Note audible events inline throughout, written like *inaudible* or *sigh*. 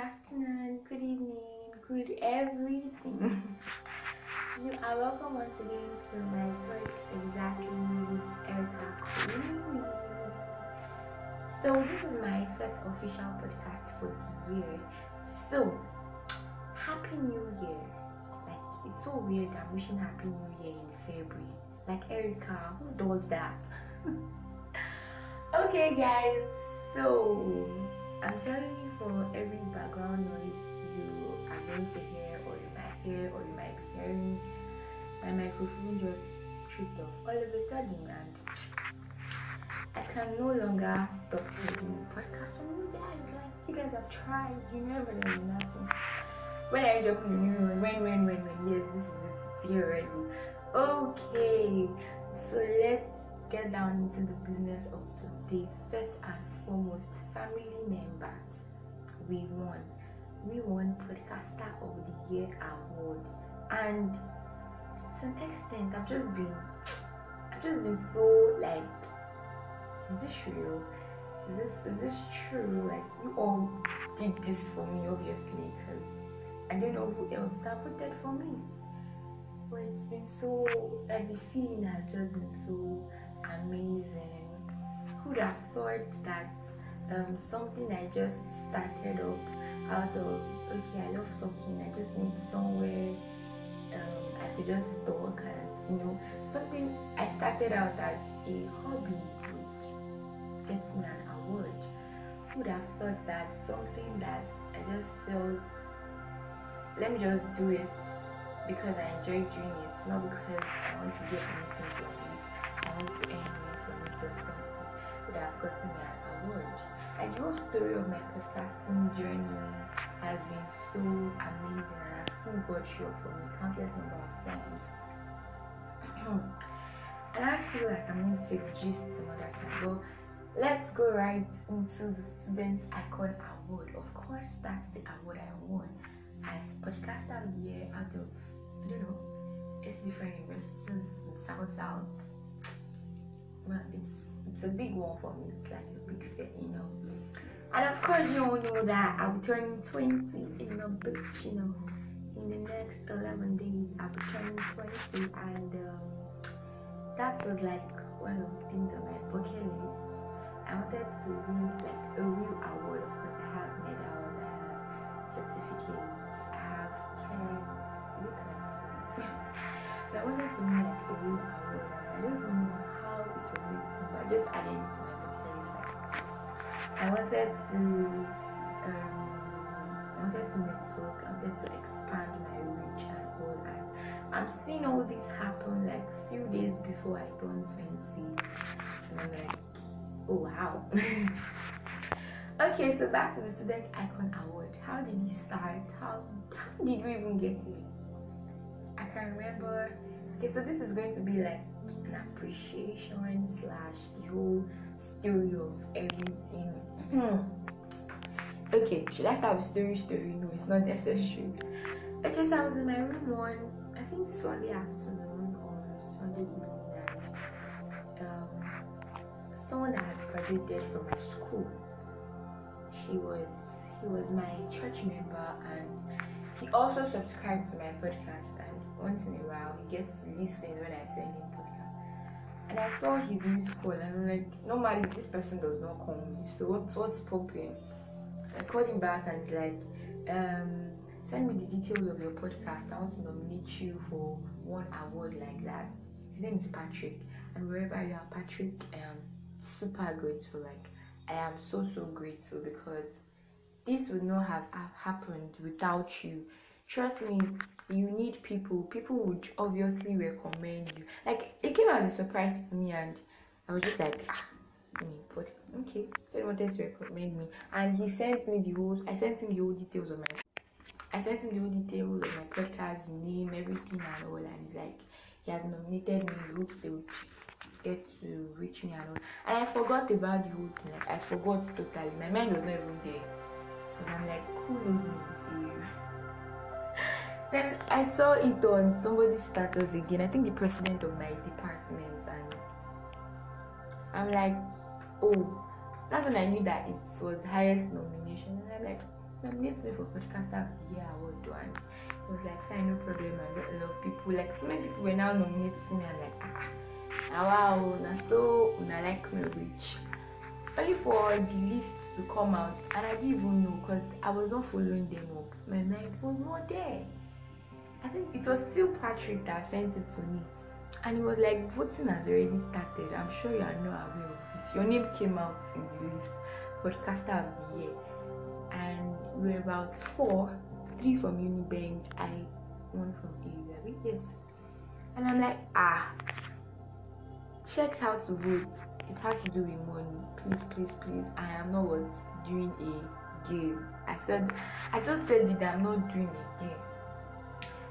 afternoon, good evening, good everything. *laughs* you are welcome once again to my first exactly with Erica Queen. So this is my first official podcast for the year. So happy new year. Like it's so weird I'm wishing happy new year in February. Like Erica, who does that? *laughs* okay guys, so I'm sorry for every background noise you are going to hear, or you might hear, or you might be hearing. My microphone just stripped off all of a sudden, and I can no longer stop doing podcast on you guys. Like you guys have tried, you never know nothing. When I in the new one, when, when, when, when, yes, this is it, it's here already. Okay, so let's get down into the business of today. First and foremost, family members. We won. We won Podcaster of the Year award. And to an extent, I've just been I've just been so like is this real? Is this is this true? Like you all did this for me obviously because I don't know who else could have put that for me. But it's been so like the feeling has just been so amazing. Who'd have thought that um, something I just started up out of okay, I love talking, I just need somewhere um, I could just talk and you know something I started out as a hobby which gets me an award. Who'd have thought that something that I just felt let me just do it because I enjoy doing it, not because I want to get anything from it. I want to earn money from it or something. Would have gotten me an award. Like the whole story of my podcasting journey has been so amazing, and I've seen God show for me countless number of times. *clears throat* and I feel like I'm going to say the gist some other time. But let's go right into the Student Icon Award. Of course, that's the award I won as podcaster of the year out of I don't know, it's different universities in South South. Well, it's it's a big one for me. It's like a big fit, you know. And of course, you all know that I'll be turning 20 in a bit, you know. In the next 11 days, I'll be turning 20, and um, that was like one of the things on my bucket list. I wanted to win like a real award. Of course, I have medals, I have certificates, I have plaques. Is it plaques? *laughs* I wanted to win like a real award, and I don't even know it was going to. I just added it to my list. Like I wanted to, um, I wanted to network. I wanted to expand my reach and all. And I'm seeing all this happen like few days before I turn 20, and I'm like, oh wow. *laughs* okay, so back to the Student Icon Award. How did it start? How how did we even get here? I can't remember. Okay, so this is going to be like an appreciation slash the whole story of everything. *clears throat* okay, should I start with story story? No, it's not necessary. Okay, so I was in my room one, I think Sunday afternoon or Sunday evening, and um, someone that has graduated from my school. He was he was my church member, and he also subscribed to my podcast. And once in a while, he gets to listen when I send him podcast. And I saw his missed call, and I'm like, normally this person does not call me, so what's what's popping? I called him back, and it's like, um, send me the details of your podcast. I want to nominate you for one award like that. His name is Patrick, and wherever you are, Patrick, um, super grateful. Like I am so so grateful because this would not have ha- happened without you. Trust me, you need people. People would obviously recommend you. Like it came as a surprise to me, and I was just like, ah, me, but okay. So he wanted to recommend me, and he sent me the whole. I sent him the whole details of my. I sent him the whole details of my podcast, name, everything, and all. And he's like, he has nominated me. He hopes they would get to reach me and all. And I forgot about the whole thing. Like I forgot totally. My mind was not even there. And I'm like, who knows me this area? then I saw it on somebody's status again. I think the president of my department, and I'm like, oh, that's when I knew that it was highest nomination. And I'm like, nominate me for Podcaster of the Year award, and it was like, fine, no problem. I got a lot of people, like so many people were now nominating me. I'm like, ah, now wow, now so, I like me rich. Only for the list to come out, and I didn't even know because I was not following them up. My mind was not there. I think it was still Patrick that sent it to me. And it was like voting has already started. I'm sure you are not aware of this. Your name came out in the list, podcaster of the year. And we're about four, three from UNIBEN, I one from AU. Yes. And I'm like, ah, checked how to vote. It has to do with money. Please, please, please. I am not what doing a game. I said, I just said it. I'm not doing a game.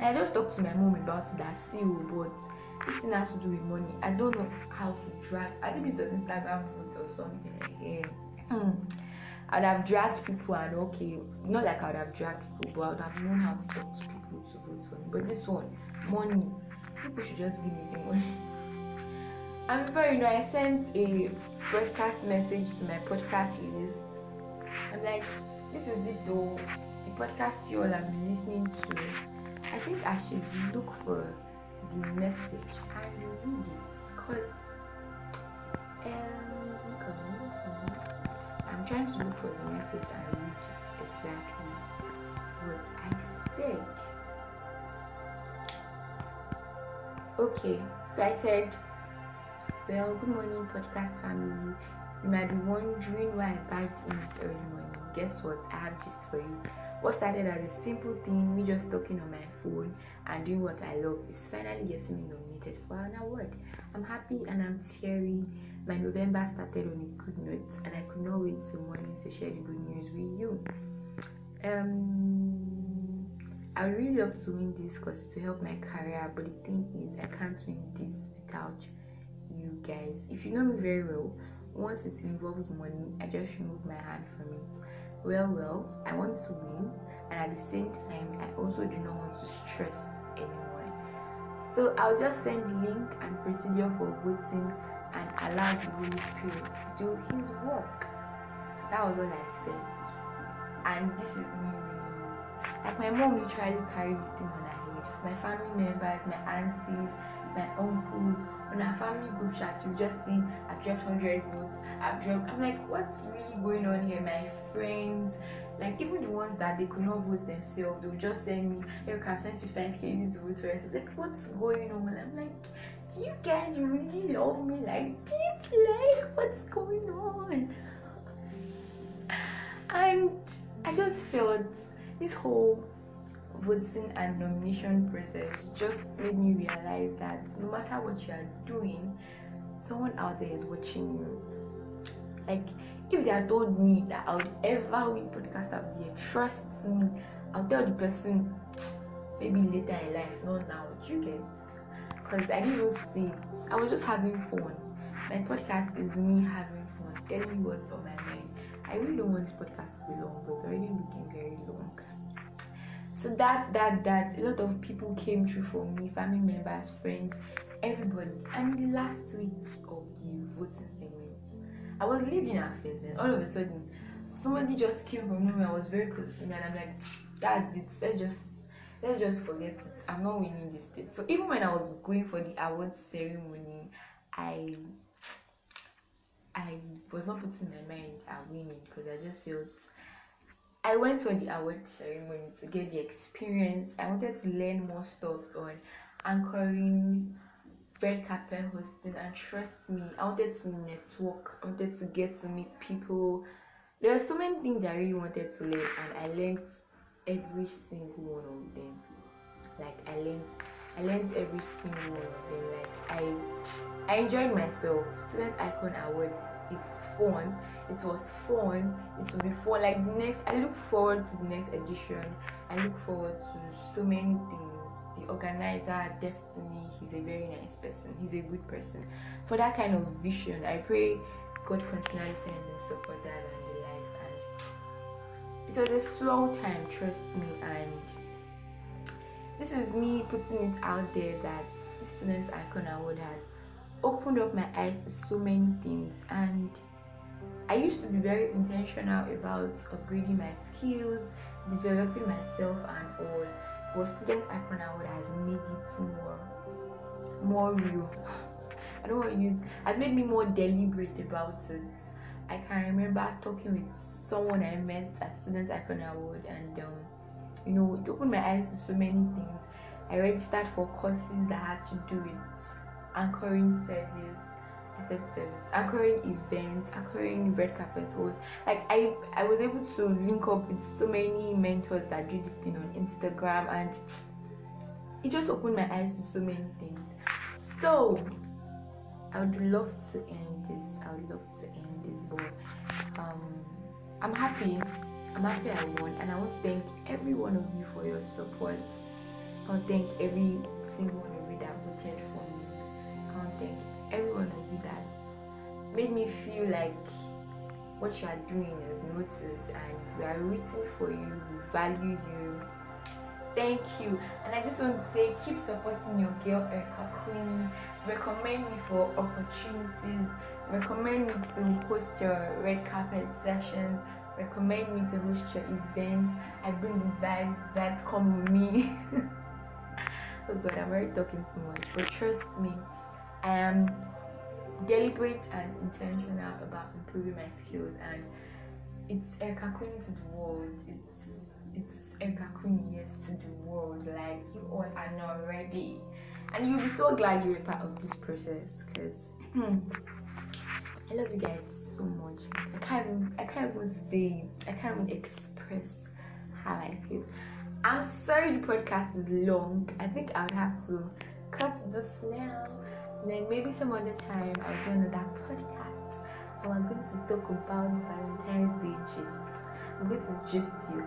And I just talked to my mom about it. That see, oh, but this thing has to do with money. I don't know how to drag. I think it was Instagram vote or something. Yeah. Hmm. I'd have dragged people and okay, not like I'd have dragged people, but I'd have known how to talk to people to vote for me. But this one, money, people should just give me the money. *laughs* And before you know, I sent a broadcast message to my podcast list. I'm like, this is it though. The podcast you all have been listening to. I think I should look for the message and read it. Because um, I'm trying to look for the message and read exactly what I said. Okay, so I said well, good morning, podcast family. You might be wondering why I bagged in this early morning. Guess what? I have just for you. What started as a simple thing, me just talking on my phone and doing what I love, is finally getting me nominated for an award. I'm happy and I'm cheery. My November started on a good note, and I could not wait till morning to share the good news with you. Um, I really love to win this because to help my career, but the thing is, I can't win this without you guys. If you know me very well, once it involves money, I just remove my hand from it. Well, well, I want to win, and at the same time, I also do not want to stress anyone. So I'll just send link and procedure for voting and allow the Holy Spirit to do His work. That was all I said, and this is me winning it. Like my mom literally carried this thing on her head. My family members, my aunties, my uncles, on our family group chat, you just see I've dropped 100 votes, I've dropped. I'm like, what's really going on here? My friends, like even the ones that they could not vote themselves, they would just send me, look, I've sent you 5k to vote for yourself. Like, what's going on? I'm like, do you guys really love me like this? Like, what's going on? *sighs* And I just felt this whole voting and nomination process just made me realize that no matter what you are doing, someone out there is watching you. Like, if they had told me that I would ever win podcast of the year, trust me, I'll tell the person *tsk* maybe later in life, not now. You get because I didn't even see. I was just having fun. My podcast is me having fun, telling you what's on my mind. I really don't want this podcast to be long, but it's already looking very long so that that that a lot of people came through for me family members friends everybody. And in the last week of the voting segment i was leading affairs and all of a sudden somebody just came from nowhere i was very close to me and i'm like that's it. Let's just let's just forget it. I'm not winning this state. So even when i was going for the award ceremony i i was not putting my mind at winning because i just felt I went for the award ceremony to get the experience. I wanted to learn more stuff on anchoring, red carpet hosting, and trust me, I wanted to network. I wanted to get to meet people. There are so many things I really wanted to learn, and I learned every single one of them. Like I learned, I learned every single one of them. Like I, I enjoyed myself. Student Icon Award, it's fun it was fun. It will be fun. Like the next i look forward to the next edition. I look forward to so many things. The organizer destiny he's a very nice person. He's a good person. For that kind of vision i pray god continually send him support that and the life. And it was a slow time trust me. And this is me putting it out there that the student icon award has opened up my eyes to so many things. And I used to be very intentional about upgrading my skills, developing myself, and all. But student Icon Award has made it more, more real. *laughs* I don't want to use. Has made me more deliberate about it. I can remember talking with someone I met at Student award and um, you know, it opened my eyes to so many things. I registered for courses that had to do with anchoring service, Said service, anchoring events, anchoring red carpet tours. Like I, I was able to link up with so many mentors that do this thing on Instagram, and it just opened my eyes to so many things. So I would love to end this. I would love to end this, but um, I'm happy. I'm happy I won, and I want to thank every one of you for your support. I want to thank every single one of you that voted for me. I want to thank every one of you that made me feel like what you are doing is noticed and we are rooting for you, we value you. Thank you. And I just want to say keep supporting your girl Erica Queen. Recommend me for opportunities. Recommend me to host your red carpet sessions recommend me to host your event. I bring the vibes, vibes come with me. *laughs* oh god, I'm already talking too much. But trust me, I am deliberate and intentional about improving my skills and it's Erica Queen to the world. It's it's Erica Queen yes to the world. Like you all are not ready. And you'll be so glad you're a part of this process because *clears throat* I love you guys so much. I can't even, I can't even say I can't even express how I feel. I'm sorry the podcast is long. I think I would have to cut this now. Then maybe some other time I'll do another podcast. And we're going to talk about Valentine's Day gist. I'm going to gist you.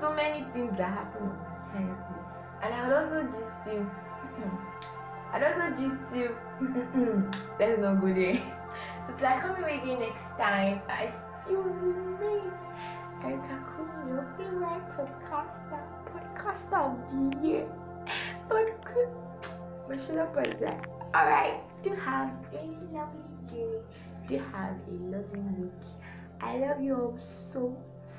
So many things that happen on Valentine's Day. And I will also gist you. *clears throat* I'd also gist you. *clears throat* Let's not go there. *laughs* So till I come here again next time, I still remain Erica Queen, your favorite podcaster, podcaster of the year. *laughs* *laughs* Michelle Buzzer. Alright, do have a lovely day. Do have a lovely week. I love you all so,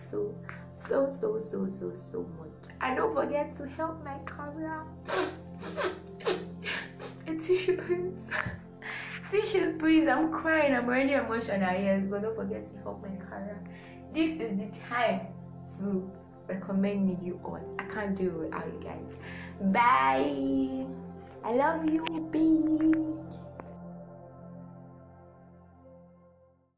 so, so, so, so, so, so much. And don't forget to help my camera. *laughs* it's issues *laughs* tissues, please. I'm crying. I'm already emotional. Yes, but don't forget to help my camera This is the time to recommend me you all. I can't do it without you guys. Bye. I love you. Bye.